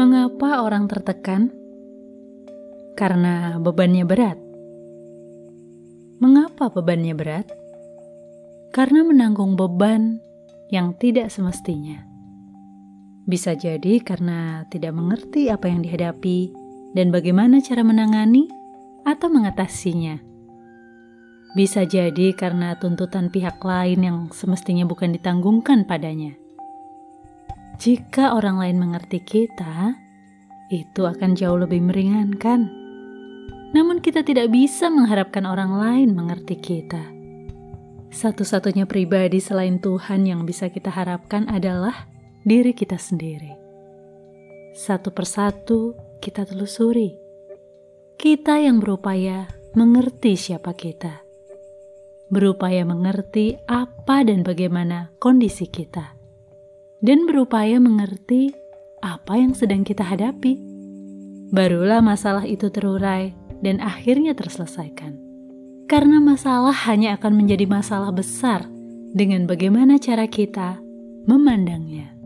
Mengapa orang tertekan? Karena bebannya berat. Mengapa bebannya berat? Karena menanggung beban yang tidak semestinya. Bisa jadi karena tidak mengerti apa yang dihadapi dan bagaimana cara menangani atau mengatasinya. Bisa jadi karena tuntutan pihak lain yang semestinya bukan ditanggungkan padanya. Jika orang lain mengerti kita, itu akan jauh lebih meringankan. Namun, kita tidak bisa mengharapkan orang lain mengerti kita. Satu-satunya pribadi selain Tuhan yang bisa kita harapkan adalah diri kita sendiri. Satu persatu kita telusuri. Kita yang berupaya mengerti siapa kita, berupaya mengerti apa dan bagaimana kondisi kita dan berupaya mengerti apa yang sedang kita hadapi. Barulah masalah itu terurai dan akhirnya terselesaikan. Karena masalah hanya akan menjadi masalah besar dengan bagaimana cara kita memandangnya.